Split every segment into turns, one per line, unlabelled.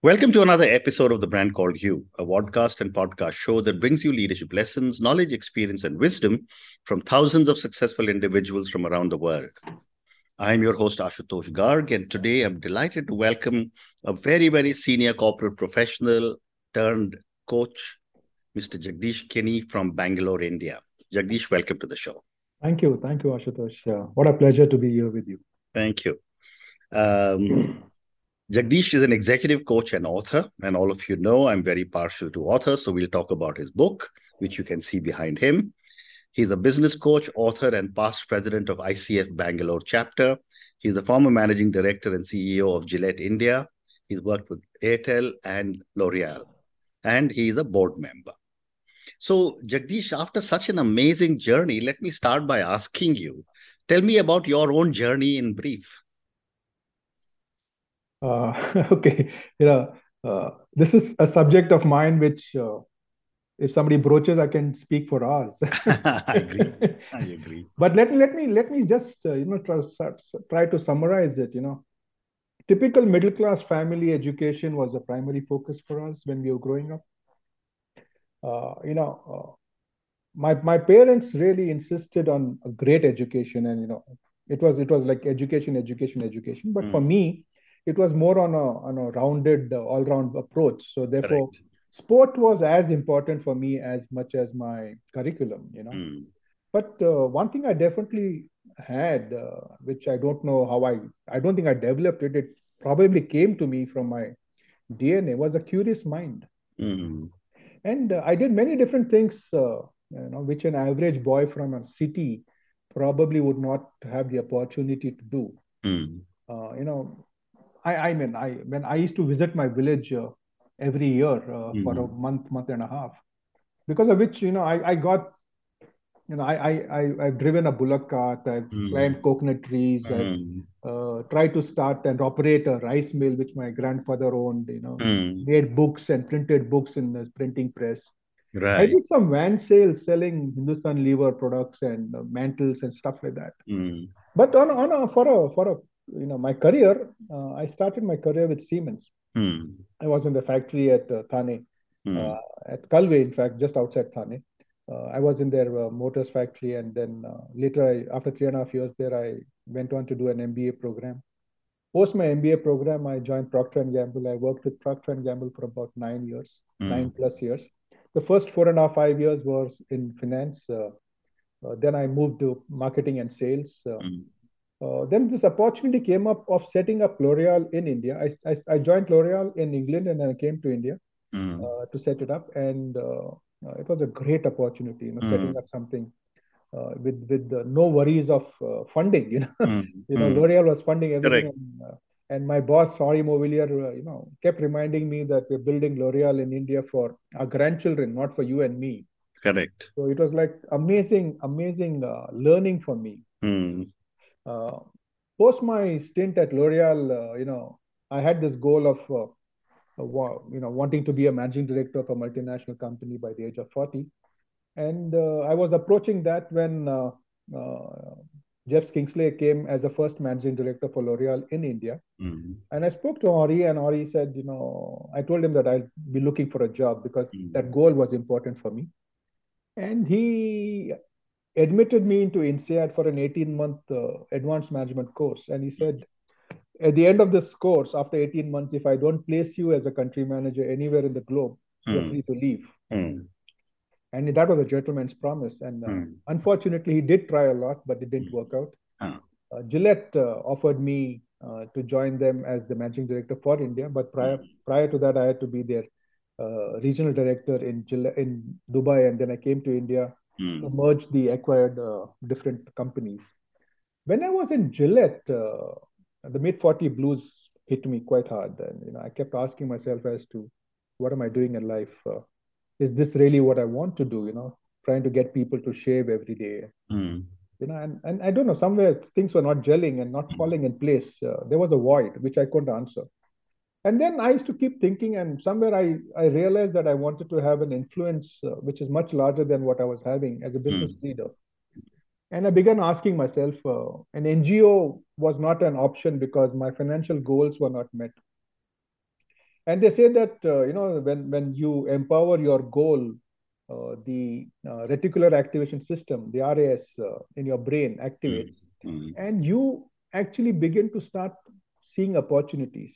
Welcome to another episode of The Brand Called You, a podcast and podcast show that brings you leadership lessons, knowledge, experience, and wisdom from thousands of successful individuals from around the world. I am your host, Ashutosh Garg, and today I'm delighted to welcome a very, very senior corporate professional turned coach, Mr. Jagdish Kini from Bangalore, India. Jagdish, welcome to the show.
Thank you. Thank you, Ashutosh. Uh, what a pleasure to be here with you.
Thank you. Um, Jagdish is an executive coach and author, and all of you know I'm very partial to authors, so we'll talk about his book, which you can see behind him. He's a business coach, author, and past president of ICF Bangalore chapter. He's a former managing director and CEO of Gillette India. He's worked with Airtel and L'Oreal, and he is a board member. So, Jagdish, after such an amazing journey, let me start by asking you tell me about your own journey in brief.
Uh, okay, you know, uh, this is a subject of mine which, uh, if somebody broaches, I can speak for hours.
I agree. I agree.
But let me let me let me just uh, you know try, try to summarize it. You know, typical middle class family education was a primary focus for us when we were growing up. Uh, you know, uh, my my parents really insisted on a great education, and you know, it was it was like education, education, education. But mm. for me, it was more on a on a rounded uh, all round approach so therefore Correct. sport was as important for me as much as my curriculum you know mm. but uh, one thing i definitely had uh, which i don't know how i i don't think i developed it it probably came to me from my dna was a curious mind
mm.
and uh, i did many different things uh, you know which an average boy from a city probably would not have the opportunity to do
mm.
you know I, I mean, I when I used to visit my village uh, every year uh, mm-hmm. for a hmm. month, month and a half, because of which you know I, I got, you know, I I I've driven a bullock cart, I've mm-hmm. climbed coconut trees, mm-hmm. I've uh, tried to start and operate a rice mill which my grandfather owned. You know,
hmm.
made books and printed books in the printing press.
Right.
I did some van sales selling Hindustan lever products and uh, mantles and stuff like that.
Mm.
But on on a for a for a you know my career uh, i started my career with siemens
hmm.
i was in the factory at uh, thane
hmm.
uh, at kalwa in fact just outside thane uh, i was in their uh, motors factory and then uh, later I, after three and a half years there i went on to do an mba program post my mba program i joined procter and gamble i worked with procter and gamble for about nine years
hmm.
nine plus years the first four and a half five years was in finance then i moved to marketing and sales
hmm.
Uh, then this opportunity came up of setting up L'Oreal in India. I, I, I, joined L'Oreal in England and then I came to India
mm.
uh, to set it up. And uh, uh it was a great opportunity, you know, mm. setting up something uh, with with no worries of uh, funding. You know,
mm.
you know,
hmm.
L'Oreal was funding everything. And, and, my boss, Henri Movillier, you know, kept reminding me that we're building L'Oreal in India for our grandchildren, not for you and me.
Correct.
So it was like amazing, amazing learning for me.
Hmm.
Uh, post my stint at L'Oreal, uh, you know, I had this goal of, uh, you know, wanting to be a managing director of a multinational company by the age of 40. And I was approaching that when Jeff Kingsley came as the first managing director for L'Oreal in India.
Mm-hmm.
And I spoke to Henri, and Henri said, you know, I told him that I'll be looking for a job because mm-hmm. that goal was important for me. And he admitted me into INSEAD for an 18 month uh, advanced management course. And he said, at the end of this course, after 18 months, if I don't place you as a country manager anywhere in the globe, mm. you're hmm. free to leave.
Mm.
And that was a gentleman's promise. And uh, mm. unfortunately, he did try a lot, but it didn't work out. Uh, Gillette uh, offered me uh, to join them as the managing director for India. But prior, hmm. prior to that, I had to be their uh, regional director in, Gillette, in Dubai. And then I came to India
mm.
to merge the acquired uh, different companies. When I was in Gillette, uh, the mid 40 blues hit me quite hard. And you know, I kept asking myself as to what am I doing in life? Uh, is this really what I want to do? You know, trying to get people to shave every day.
Mm.
You know, and, and I don't know, somewhere things were not gelling and not falling in place. Uh, there was a void which I couldn't answer and then i used to keep thinking and somewhere i i realized that i wanted to have an influence uh, which is much larger than what i was having as a business mm. leader and i began asking myself uh, an ngo was not an option because my financial goals were not met and they say that uh, you know when when you empower your goal uh, the uh, reticular activation system the ras uh, in your brain activates
Mm.
and you actually begin to start seeing opportunities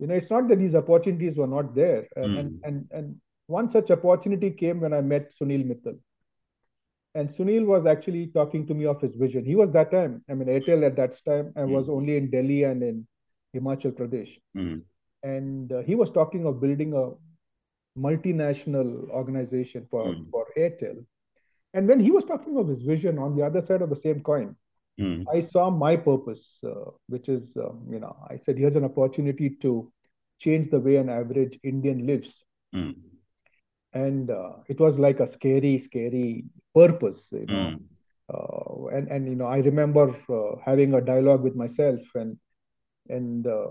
you know it's not that these opportunities were not there and and,
Mm.
and and one such opportunity came when i met sunil mittal and sunil was actually talking to me of his vision he was that time i mean airtel at that time i was
Mm.
only in delhi and in himachal pradesh
Mm.
and uh, he was talking of building a multinational organization for
Mm.
for airtel and when he was talking of his vision on the other side of the same coin
Mm.
I saw my purpose, uh, which is, um, you know, I said, here's an opportunity to change the way an average Indian lives.
Mm.
And uh, it was like a scary, scary purpose, you know.
Mm.
Uh, and, and, you know, I remember uh, having a dialogue with myself and, and uh,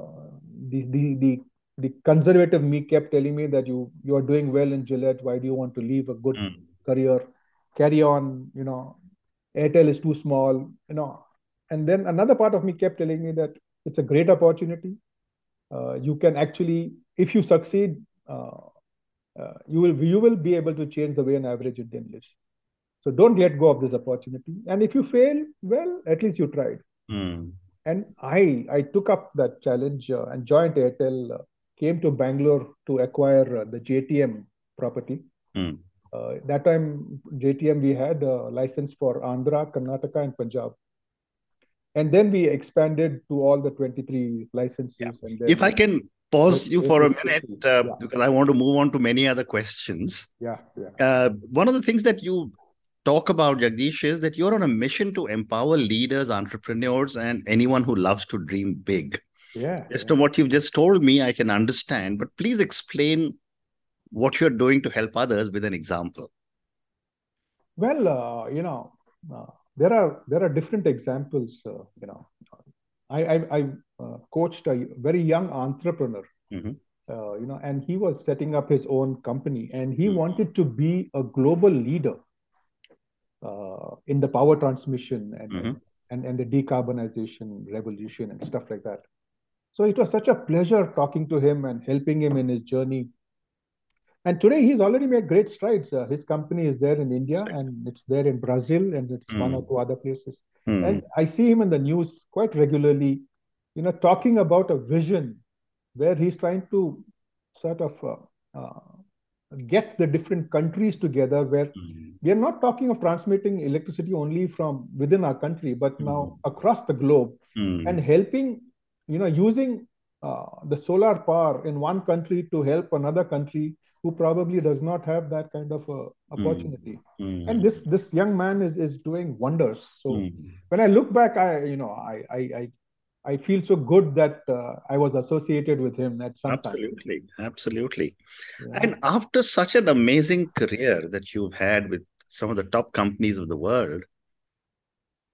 the, the, the, the conservative me kept telling me that you, you are doing well in Gillette. Why do you want to leave a good
Mm.
career? Carry on, you know, Airtel is too small, you know. And then another part of me kept telling me that it's a great opportunity. Uh, you can actually, if you succeed, uh, uh, you will you will be able to change the way an average Indian lives. So don't let go of this opportunity. And if you fail, well, at least you tried.
Mm.
And I I took up that challenge uh, and joined Airtel. Uh, came to Bangalore to acquire uh, the JTM property.
Mm.
Uh, that time, JTM, we had a license for Andhra, Karnataka, and Punjab. And then we expanded to all the 23 licenses. And then,
If I can pause you for a minute, uh,
yeah.
because I want to move on to many other questions.
yeah, yeah.
Uh, one of the things that you talk about, Jagdish, is that you're on a mission to empower leaders, entrepreneurs, and anyone who loves to dream big.
Yeah.
Just
yeah.
on what you've just told me, I can understand, but please explain what you're doing to help others with an example.
Well, uh, you know, uh, there are there are different examples. Uh, you know, I I, I uh, coached a very young entrepreneur.
Mhm.
Uh, you know, and he was setting up his own company, and he
Mhm.
wanted to be a global leader uh, in the power transmission and,
Mhm.
and and the decarbonization revolution and stuff like that. So it was such a pleasure talking to him and helping him in his journey. And today he's already made great strides. Uh, his company is there in India and it's there in Brazil and it's one or
Mm.
two other places.
Mm.
And I see him in the news quite regularly, you know, talking about a vision where he's trying to sort of uh, uh, get the different countries together where
Mm.
we are not talking of transmitting electricity only from within our country, but now across the globe
Mm.
and helping, you know, using uh, the solar power in one country to help another country who probably does not have that kind of uh, opportunity.
Mm.
And this this young man is is doing wonders. So
Mm.
when I look back, I you know I I I, I feel so good that uh, I was associated with him at some time.
Absolutely, absolutely.
Yeah.
And after such an amazing career that you've had with some of the top companies of the world,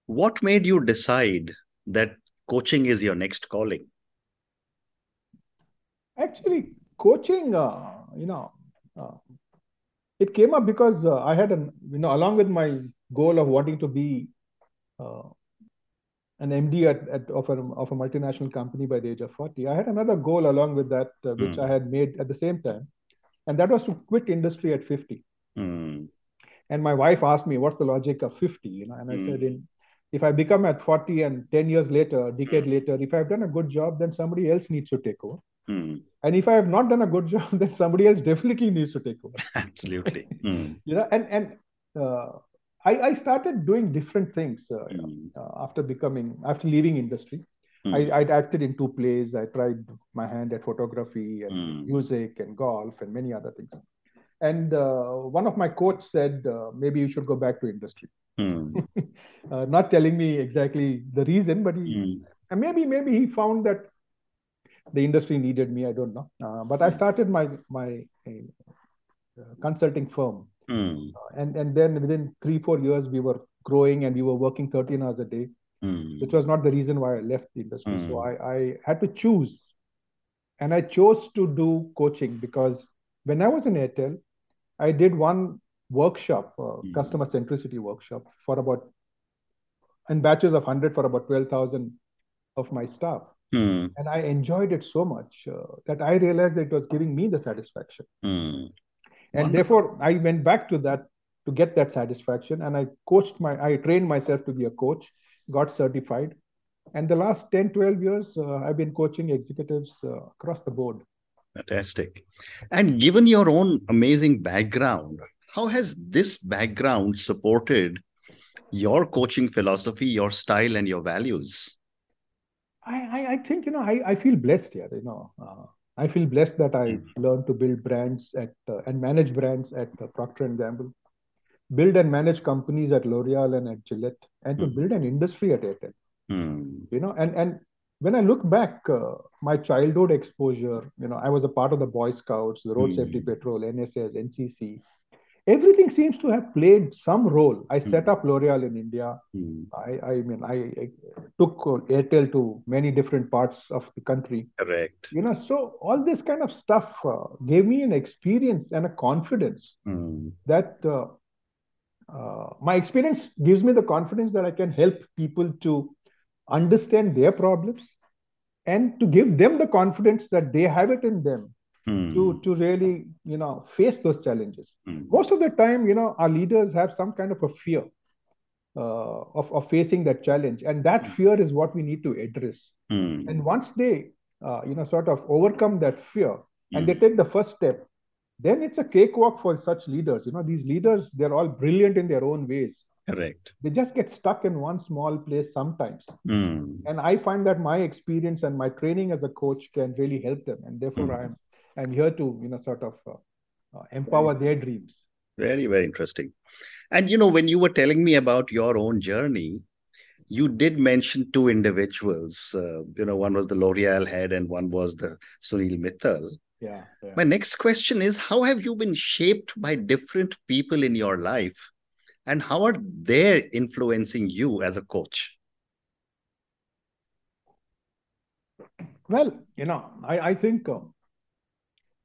what made you decide that coaching is your next calling?
Actually, coaching, uh, you know, uh, it came up because uh, I had an, you know, along with my goal of wanting to be uh, an MD at, at of, a, of a multinational company by the age of 40, I had another goal along with that, uh, which
Mm.
I had made at the same time. And that was to quit industry at 50.
Mm.
And my wife asked me, what's the logic of 50? You know, and I said,
Mm.
in, if I become at 40 and 10 years later, a decade later, if I've done a good job, then somebody else needs to take over.
Mm.
And if I have not done a good job, then somebody else definitely needs to take over.
Absolutely. Mm.
You know, and and uh, I, I started doing different things uh,
Mm.
uh, after becoming after leaving industry.
Mm.
I I'd acted in two plays. I tried my hand at photography and
Mm.
music and golf and many other things. And uh, one of my coach said, uh, maybe you should go back to industry.
Mm.
uh, not telling me exactly the reason, but he and maybe maybe he found that the industry needed me. I don't know. Uh, but I
Mm.
started my my uh, consulting firm,
Mm.
and and then within three four years we were growing and we were working 13 hours a day,
Mm.
which was not the reason why I left the industry. So
Mm.
I I had to choose, and I chose to do coaching because when I was in Airtel, I did one workshop, uh,
Mm.
customer centricity workshop for about in batches of 100 for about 12,000 of my staff.
Mm.
and I enjoyed it so much uh, that I realized it was giving me the satisfaction.
Mm.
And
Wonderful.
therefore, I went back to that to get that satisfaction. And I coached my, I trained myself to be a coach, got certified. And the last 10, 12 years, uh, I've been coaching executives uh, across the board.
Fantastic. And given your own amazing background, how has this background supported your coaching philosophy, your style, and your values?
I, I, I think, you know, I, I feel blessed here, you know. Uh, I feel blessed that I
Mm.
learned to build brands at uh, and manage brands at uh, Procter and Gamble, build and manage companies at L'Oreal and at Gillette, and to
Mm.
build an industry at Airtel.
Mm.
You know, and and when I look back, uh, my childhood exposure, you know, I was a part of the Boy Scouts, the Road Safety
Mm.
Patrol, NSS, NCC. Everything seems to have played some role. I set
Mm.
up L'Oreal in India.
Mm.
I, I mean, I, I took Airtel to many different parts of the country.
Correct.
You know, so all this kind of stuff uh, gave me an experience and a confidence
Mm.
that uh, uh, my experience gives me the confidence that I can help people to understand their problems and to give them the confidence that they have it in them
Mm.
to to really you know face those challenges
Mm.
most of the time you know our leaders have some kind of a fear uh, of, of facing that challenge and that fear is what we need to address
Mm.
and once they uh, you know sort of overcome that fear and they take the first step then it's a cakewalk for such leaders you know these leaders they're all brilliant in their own ways
Correct.
they just get stuck in one small place sometimes
Mm.
and i find that my experience and my training as a coach can really help them and therefore
Mm.
i'm i'm here to you know sort of uh, uh, empower their dreams
Very, very interesting. And you know, when you were telling me about your own journey, you did mention two individuals. Uh, you know, one was the L'Oreal head and one was the Sunil Mittal.
yeah, yeah.
My next question is How have you been shaped by different people in your life? And how are they influencing you as a coach?
well you know i i think um,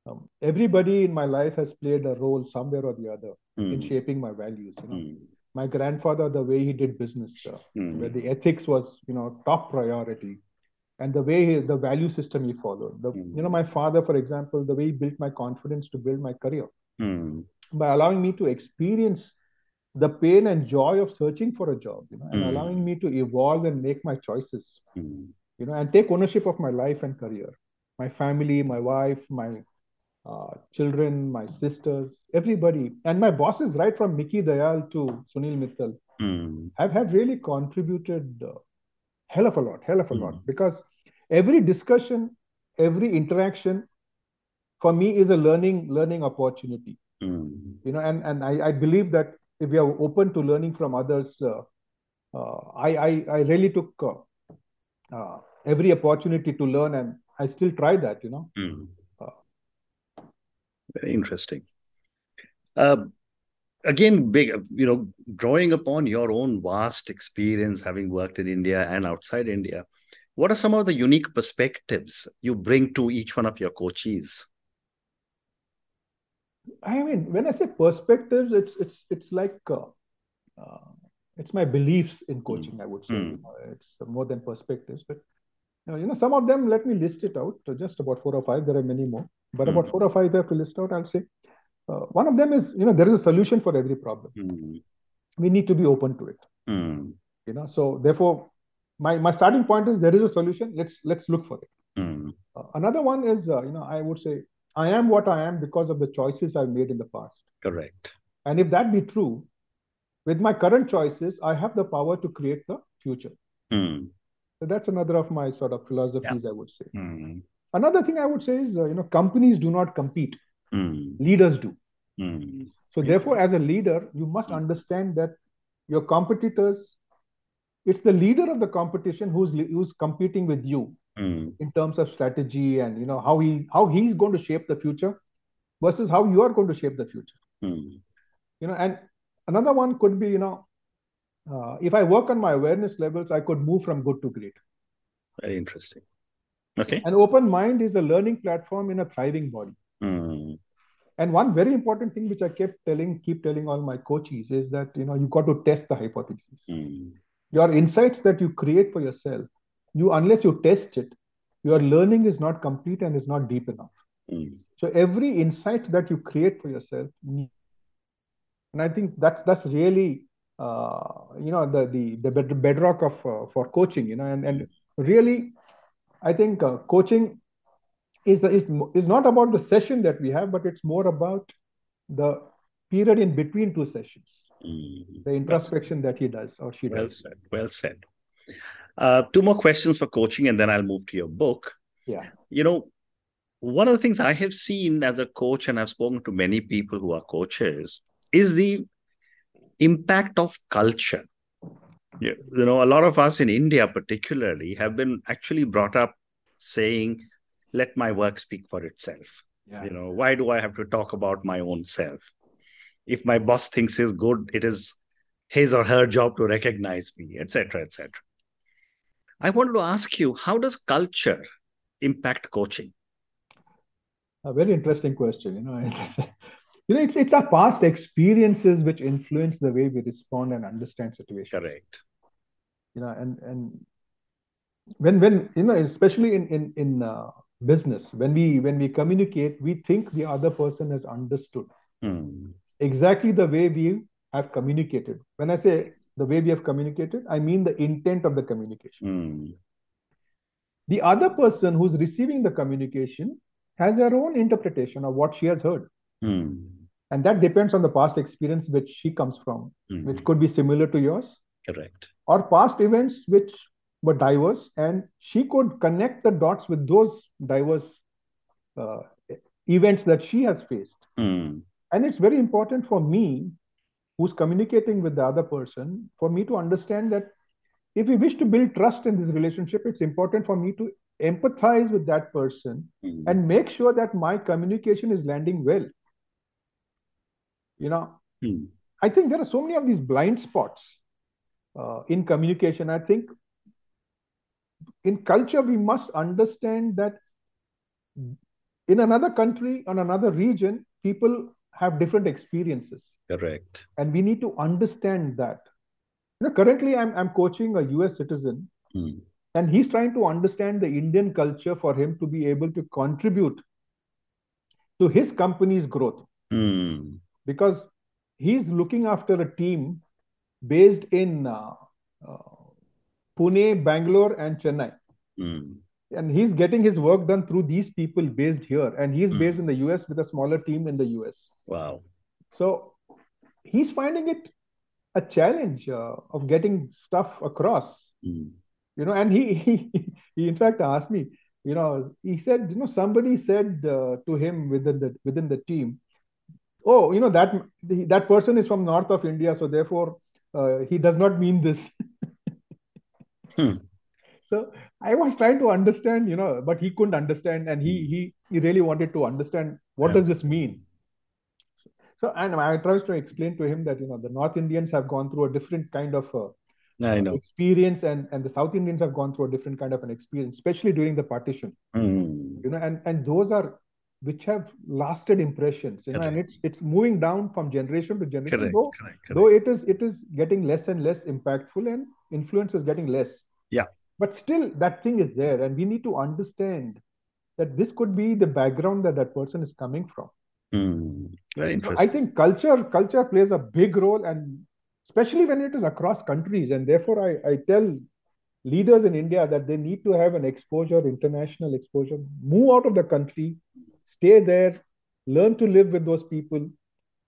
um, everybody in my life has played a role somewhere or the other in
Mm,
shaping my values you know.
Mm,
my grandfather the way he did business uh, where
mm,
the ethics was you know top priority and the way he, the value system he followed. The
Mm.
you know my father for example the way he built my confidence to build my career.
Mm,
by allowing me to experience the pain and joy of searching for a job you know and
Mm.
allowing me to evolve and make my choices you know and take ownership of my life and career. My family my wife my uh, children my sisters everybody and my bosses right from Mickey Dayal to Sunil Mittal
mm,
have have really contributed uh, hell of a lot, hell of a lot,
Mm.
because every discussion, every interaction, for me is a learning learning opportunity.
mm,
You know, and and I, I believe that if we are open to learning from others, uh, uh, I, I I really took uh, uh, every opportunity to learn, and I still try that. You know,
mm.
Uh,
Very interesting. Uh, again, big, you know, drawing upon your own vast experience, having worked in India and outside India, what are some of the unique perspectives you bring to each one of your coaches?
I mean, when I say perspectives, it's it's it's like uh, uh, it's my beliefs in coaching. I would say
Mm.
You know, it's more than perspectives, but you know, some of them. Let me list it out. uh, Just about four or five. There are many more, but
Mm.
about four or five I have to list out. I'll say uh, one of them is you know there is a solution for every problem.
Mm,
We need to be open to it.
mm,
You know, so therefore, my my starting point is there is a solution. Let's let's look for it.
mm,
Uh, another one is uh, you know I would say I am what I am because of the choices I've made in the past.
correct.
And if that be true, with my current choices, I have the power to create the future.
Mm,
So that's another of my sort of philosophies, I would say. Another thing I would say is, uh, you know, companies do not compete;
mm,
leaders do.
mm,
So therefore, as a leader, you must understand that your competitors, it's the leader of the competition who's who's competing with you
mm,
in terms of strategy and you know how he how he's going to shape the future versus how you are going to shape the future.
mm,
you know and another one could be you know uh, if i work on my awareness levels i could move from good to great.
Very interesting. Okay.
an open mind is a learning platform in a thriving body
Mm,
and one very important thing which i kept telling keep telling all my coaches is that you know you got to test the hypothesis
mm,
your insights that you create for yourself you unless you test it your learning is not complete and is not deep enough.
Mm.
So every insight that you create for yourself, and I think that's that's really uh, you know the the the bedrock of uh, for coaching. You know, and and really, I think uh, coaching is is is not about the session that we have, but it's more about the period in between two sessions,
Mm.
the introspection that he does or she
Well
does.
said. Well said. Uh, two more questions for coaching, and then I'll move to your book.
Yeah.
You know, one of the things I have seen as a coach, and I've spoken to many people who are coaches, is the impact of culture. You you know, a lot of us in India, particularly, have been actually brought up saying, let my work speak for itself.
Yeah.
You know, why do I have to talk about my own self? If my boss thinks is good, it is his or her job to recognize me, etc., etc. I wanted to ask you, how does culture impact coaching?
A very interesting question. You know, you know, it's it's our past experiences which influence the way we respond and understand situations.
Correct.
You know, and and when when you know, especially in in in uh, business, when we when we communicate, we think the other person has understood
Hmm.
exactly the way we have communicated. When I say the way we have communicated, I mean the intent of the communication.
Hmm.
The other person who's receiving the communication has her own interpretation of what she has heard.
Hmm.
And that depends on the past experience which she comes from,
Hmm.
which could be similar to yours,
Correct.
or past events which were diverse. And she could connect the dots with those diverse uh, events that she has faced.
Hmm.
And it's very important for me, who's communicating with the other person, for me to understand that if we wish to build trust in this relationship, it's important for me to empathize with that person
Hmm.
and make sure that my communication is landing well. You know,
Hmm.
I think there are so many of these blind spots uh, in communication. I think in culture, we must understand that in another country, on another region, people have different experiences.
Correct.
And we need to understand that. You know, currently I'm, I'm coaching a US citizen
Hmm.
and he's trying to understand the Indian culture for him to be able to contribute to his company's growth
Hmm.
Because he's looking after a team based in uh, uh, Pune, Bangalore, and Chennai.
Hmm.
And he's getting his work done through these people based here. And he's
Hmm.
based in the US with a smaller team in the US.
Wow.
So he's finding it a challenge uh, of getting stuff across.
Hmm.
You know, and he, he, he in fact asked me, you know, he said, you know, somebody said uh, to him within the within the team, oh, you know, that that person is from north of India, so therefore uh, he does not mean this.
Hmm.
So I was trying to understand, you know, but he couldn't understand, and he he he really wanted to understand what
Yeah.
does this mean. So and I tried to explain to him that you know the North Indians have gone through a different kind of uh,
I know.
experience, and and the South Indians have gone through a different kind of an experience, especially during the partition.
Hmm.
You know, and and those are which have lasted impressions. You know, and it's it's moving down from generation to generation.
Correct.
Though
Correct.
though it is it is getting less and less impactful and influence is getting less
Yeah.
but still that thing is there and we need to understand that this could be the background that that person is coming from
Hmm. Very
so
interesting.
i think culture culture plays a big role and especially when it is across countries and therefore i i tell leaders in india that they need to have an exposure international exposure move out of the country stay there learn to live with those people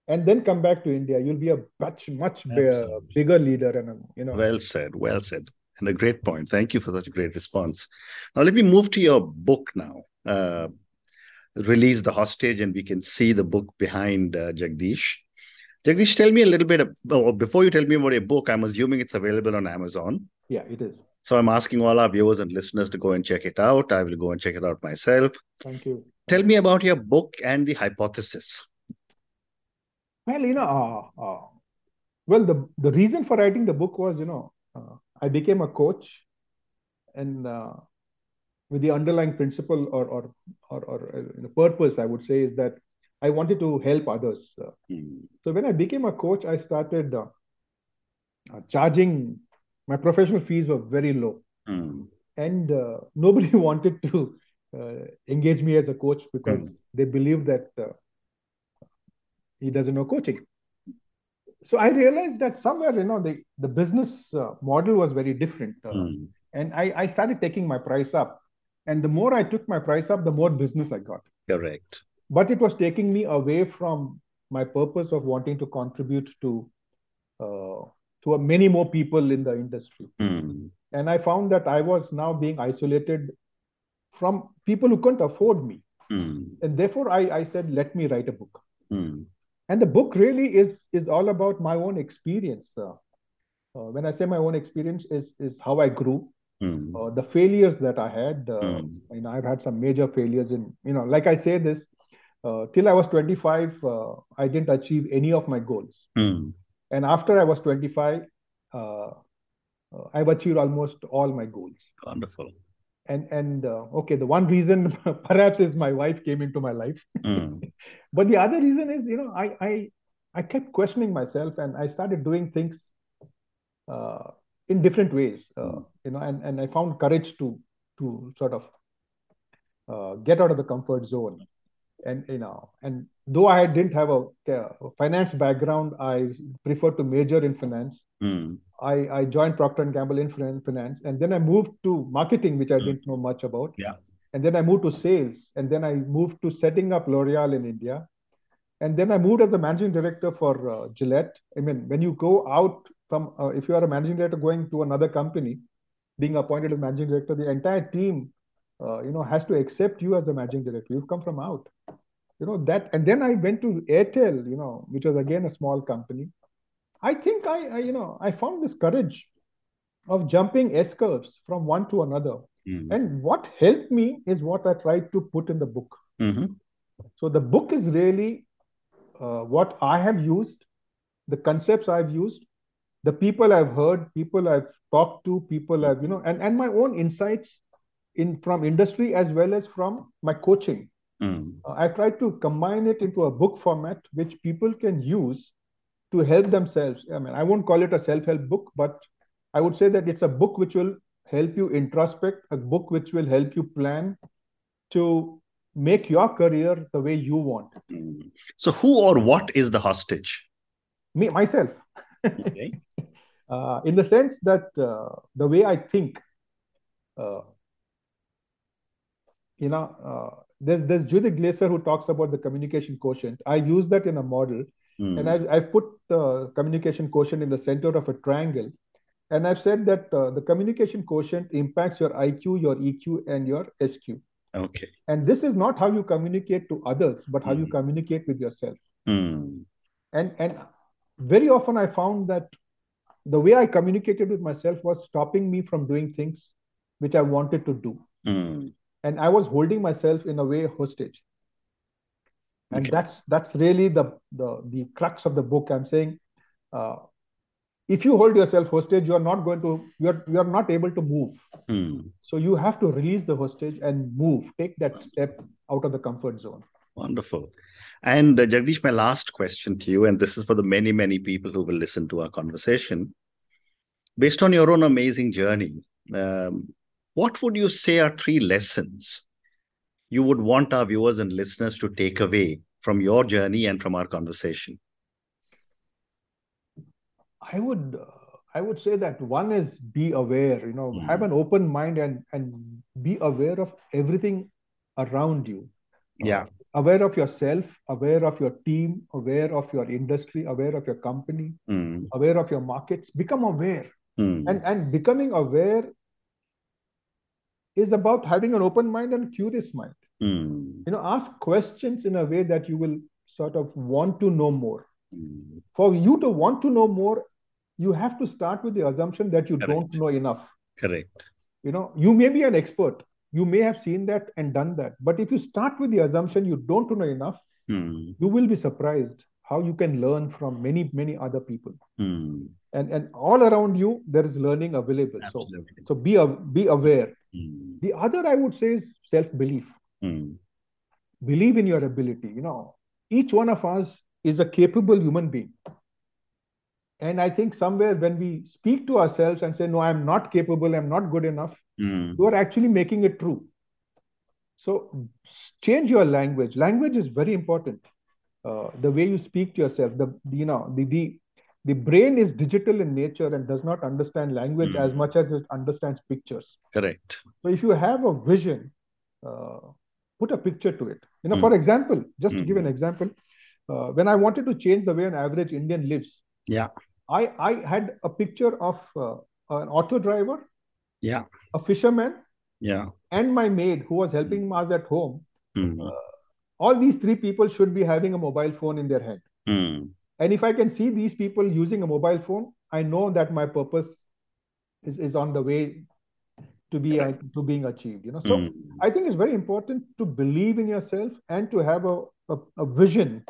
and then come back to india you'll be a much much
Absolutely.
bigger leader and you know
Well said. Well said. And a great point. Thank you for such a great response. Now, let me move to your book now. Uh, Release the Hostage, and we can see the book behind uh, Jagdish. Jagdish, tell me a little bit. Of, oh, before you tell me about your book, I'm assuming it's available on Amazon.
yeah it is
So I'm asking all our viewers and listeners to go and check it out. I will go and check it out myself.
thank you
Tell me about your book and the hypothesis.
Well, you know, uh, uh, well, the the reason for writing the book was, you know, uh, I became a coach, and uh, with the underlying principle or or or, or uh, the purpose, I would say, is that I wanted to help others. Uh,
Hmm.
so when I became a coach, I started uh, uh, charging. My professional fees were very low,
Hmm.
and uh, nobody wanted to engage me as a coach because mm. they believe that uh, he doesn't know coaching so i realized that somewhere you know the the business uh, model was very different mm. and I, I started taking my price up and the more i took my price up the more business i got
correct
but it was taking me away from my purpose of wanting to contribute to uh, to many more people in the industry
mm.
and i found that i was now being isolated from people who couldn't afford me
mm.
and therefore I, I said let me write a book
mm.
and the book really is is all about my own experience uh, uh, when i say my own experience is is how i grew
mm.
uh, the failures that i had uh,
mm.
you know i've had some major failures in you know like i say this uh, till i was 25 uh, i didn't achieve any of my goals
mm.
and after i was 25 i've achieved almost all my goals
wonderful
and and uh, okay the one reason perhaps is my wife came into my life
mm.
but the other reason is you know i i i kept questioning myself and i started doing things uh, in different ways uh, mm. you know and and i found courage to to sort of uh, get out of the comfort zone and you know and though i didn't have a, finance background i preferred to major in finance
mm.
I, I joined Procter and Gamble in finance, and then I moved to marketing, which I mm. didn't know much about.
Yeah.
And then I moved to sales, and then I moved to setting up L'Oreal in India, and then I moved as a managing director for uh, Gillette. I mean, when you go out from, uh, if you are a managing director going to another company, being appointed as managing director, the entire team, uh, you know, has to accept you as the managing director. You've come from out, you know that. And then I went to Airtel, you know, which was again a small company I think I, I, you know, I found this courage of jumping S curves from one to another.
Mm-hmm.
And what helped me is what I tried to put in the book.
Mm-hmm.
So the book is really uh, what I have used, the concepts I've used, the people I've heard, people I've talked to, people I've, you know, and, and my own insights in from industry as well as from my coaching.
Mm.
Uh, I tried to combine it into a book format which people can use to help themselves. I mean, I won't call it a self-help book, but I would say that it's a book which will help you introspect, a book which will help you plan to make your career the way you want.
So, who or what is the hostage?
Me, myself.
Okay.
uh, in the sense that uh, the way I think, uh, you know, uh, there's there's Judith Glaser who talks about the communication quotient. I use that in a model
Mm.
And I've, I've put the communication quotient in the center of a triangle. And I've said that uh, the communication quotient impacts your IQ, your EQ, and your SQ.
Okay.
And this is not how you communicate to others, but how mm. you communicate with yourself.
Mm.
And and very often I found that the way I communicated with myself was stopping me from doing things which I wanted to do. And I was holding myself in a way hostage. And okay. that's that's really the the the crux of the book. I'm saying uh, if you hold yourself hostage you are not going to you're you're not able to move.
Mm.
so you have to release the hostage and move. Take that step out of the comfort zone.
Wonderful. And uh, jagdish my last question to you and this is for the many many people who will listen to our conversation. Based on your own amazing journey um, what would you say are three lessons you would want our viewers and listeners to take away from your journey and from our conversation?
I would uh, I would say that one is be aware, you know, mm. have an open mind and and be aware of everything around you.
Yeah.
Uh, aware of yourself, aware of your team, aware of your industry, aware of your company,
mm.
aware of your markets. Become aware.
Mm.
And and becoming aware is about having an open mind and curious mind.
Mm.
You know, ask questions in a way that you will sort of want to know more.
Mm.
For you to want to know more, you have to start with the assumption that you
Correct.
don't know enough.
Correct.
You know, you may be an expert. You may have seen that and done that. But if you start with the assumption you don't know enough,
mm.
you will be surprised how you can learn from many, many other people. And and all around you, there is learning available.
Absolutely.
So so be a, be aware.
Mm.
The other I would say is self-belief.
Mm.
Believe in your ability. You know, each one of us is a capable human being. and I think somewhere when we speak to ourselves and say, no, I'm not capable, I'm not good enough,
Mm.
you are actually making it true. So change your language. Language is very important. Uh, the way you speak to yourself, the you know the the the brain is digital in nature and does not understand language
Mm.
as much as it understands pictures.
Correct.
So if you have a vision, uh, put a picture to it. You know,
Mm.
for example, just to give
Mm.
an example, uh, when I wanted to change the way an average Indian lives,
Yeah.
I I had a picture of uh, an auto driver,
Yeah.
a fisherman,
Yeah.
and my maid who was helping us at home.
Mm.
All these three people should be having a mobile phone in their hand. And if I can see these people using a mobile phone, I know that my purpose is, is on the way to be uh, to being achieved. You know, so
Mm.
I think it's very important to believe in yourself and to have a, a, a vision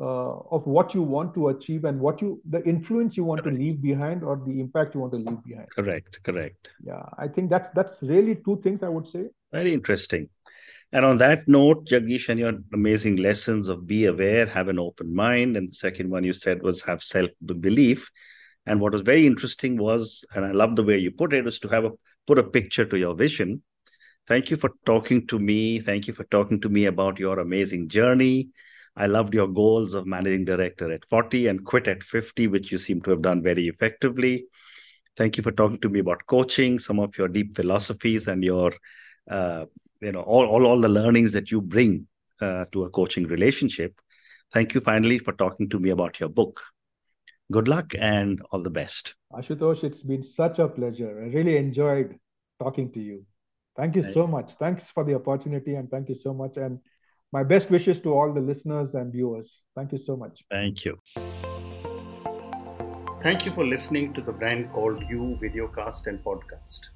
uh, of what you want to achieve and what you the influence you want to leave behind or the impact you want to leave behind.
Correct. Correct.
Yeah, I think that's that's really two things I would say.
Very interesting. And on that note, Jagdish, and your amazing lessons of be aware, have an open mind. And the second one you said was have self belief. And what was very interesting was, and I love the way you put it, was to have a put a picture to your vision. Thank you for talking to me. Thank you for talking to me about your amazing journey. I loved your goals of managing director at 40 and quit at 50, which you seem to have done very effectively. Thank you for talking to me about coaching, some of your deep philosophies and your uh, you know all, all all the learnings that you bring uh, to a coaching relationship thank you finally for talking to me about your book good luck and all the best
Ashutosh, it's been such a pleasure. I really enjoyed talking to you. Thank you so much. Thanks for the opportunity and thank you so much. And my best wishes to all the listeners and viewers. Thank you so much.
thank you thank you for listening to the brand called you videocast and podcast a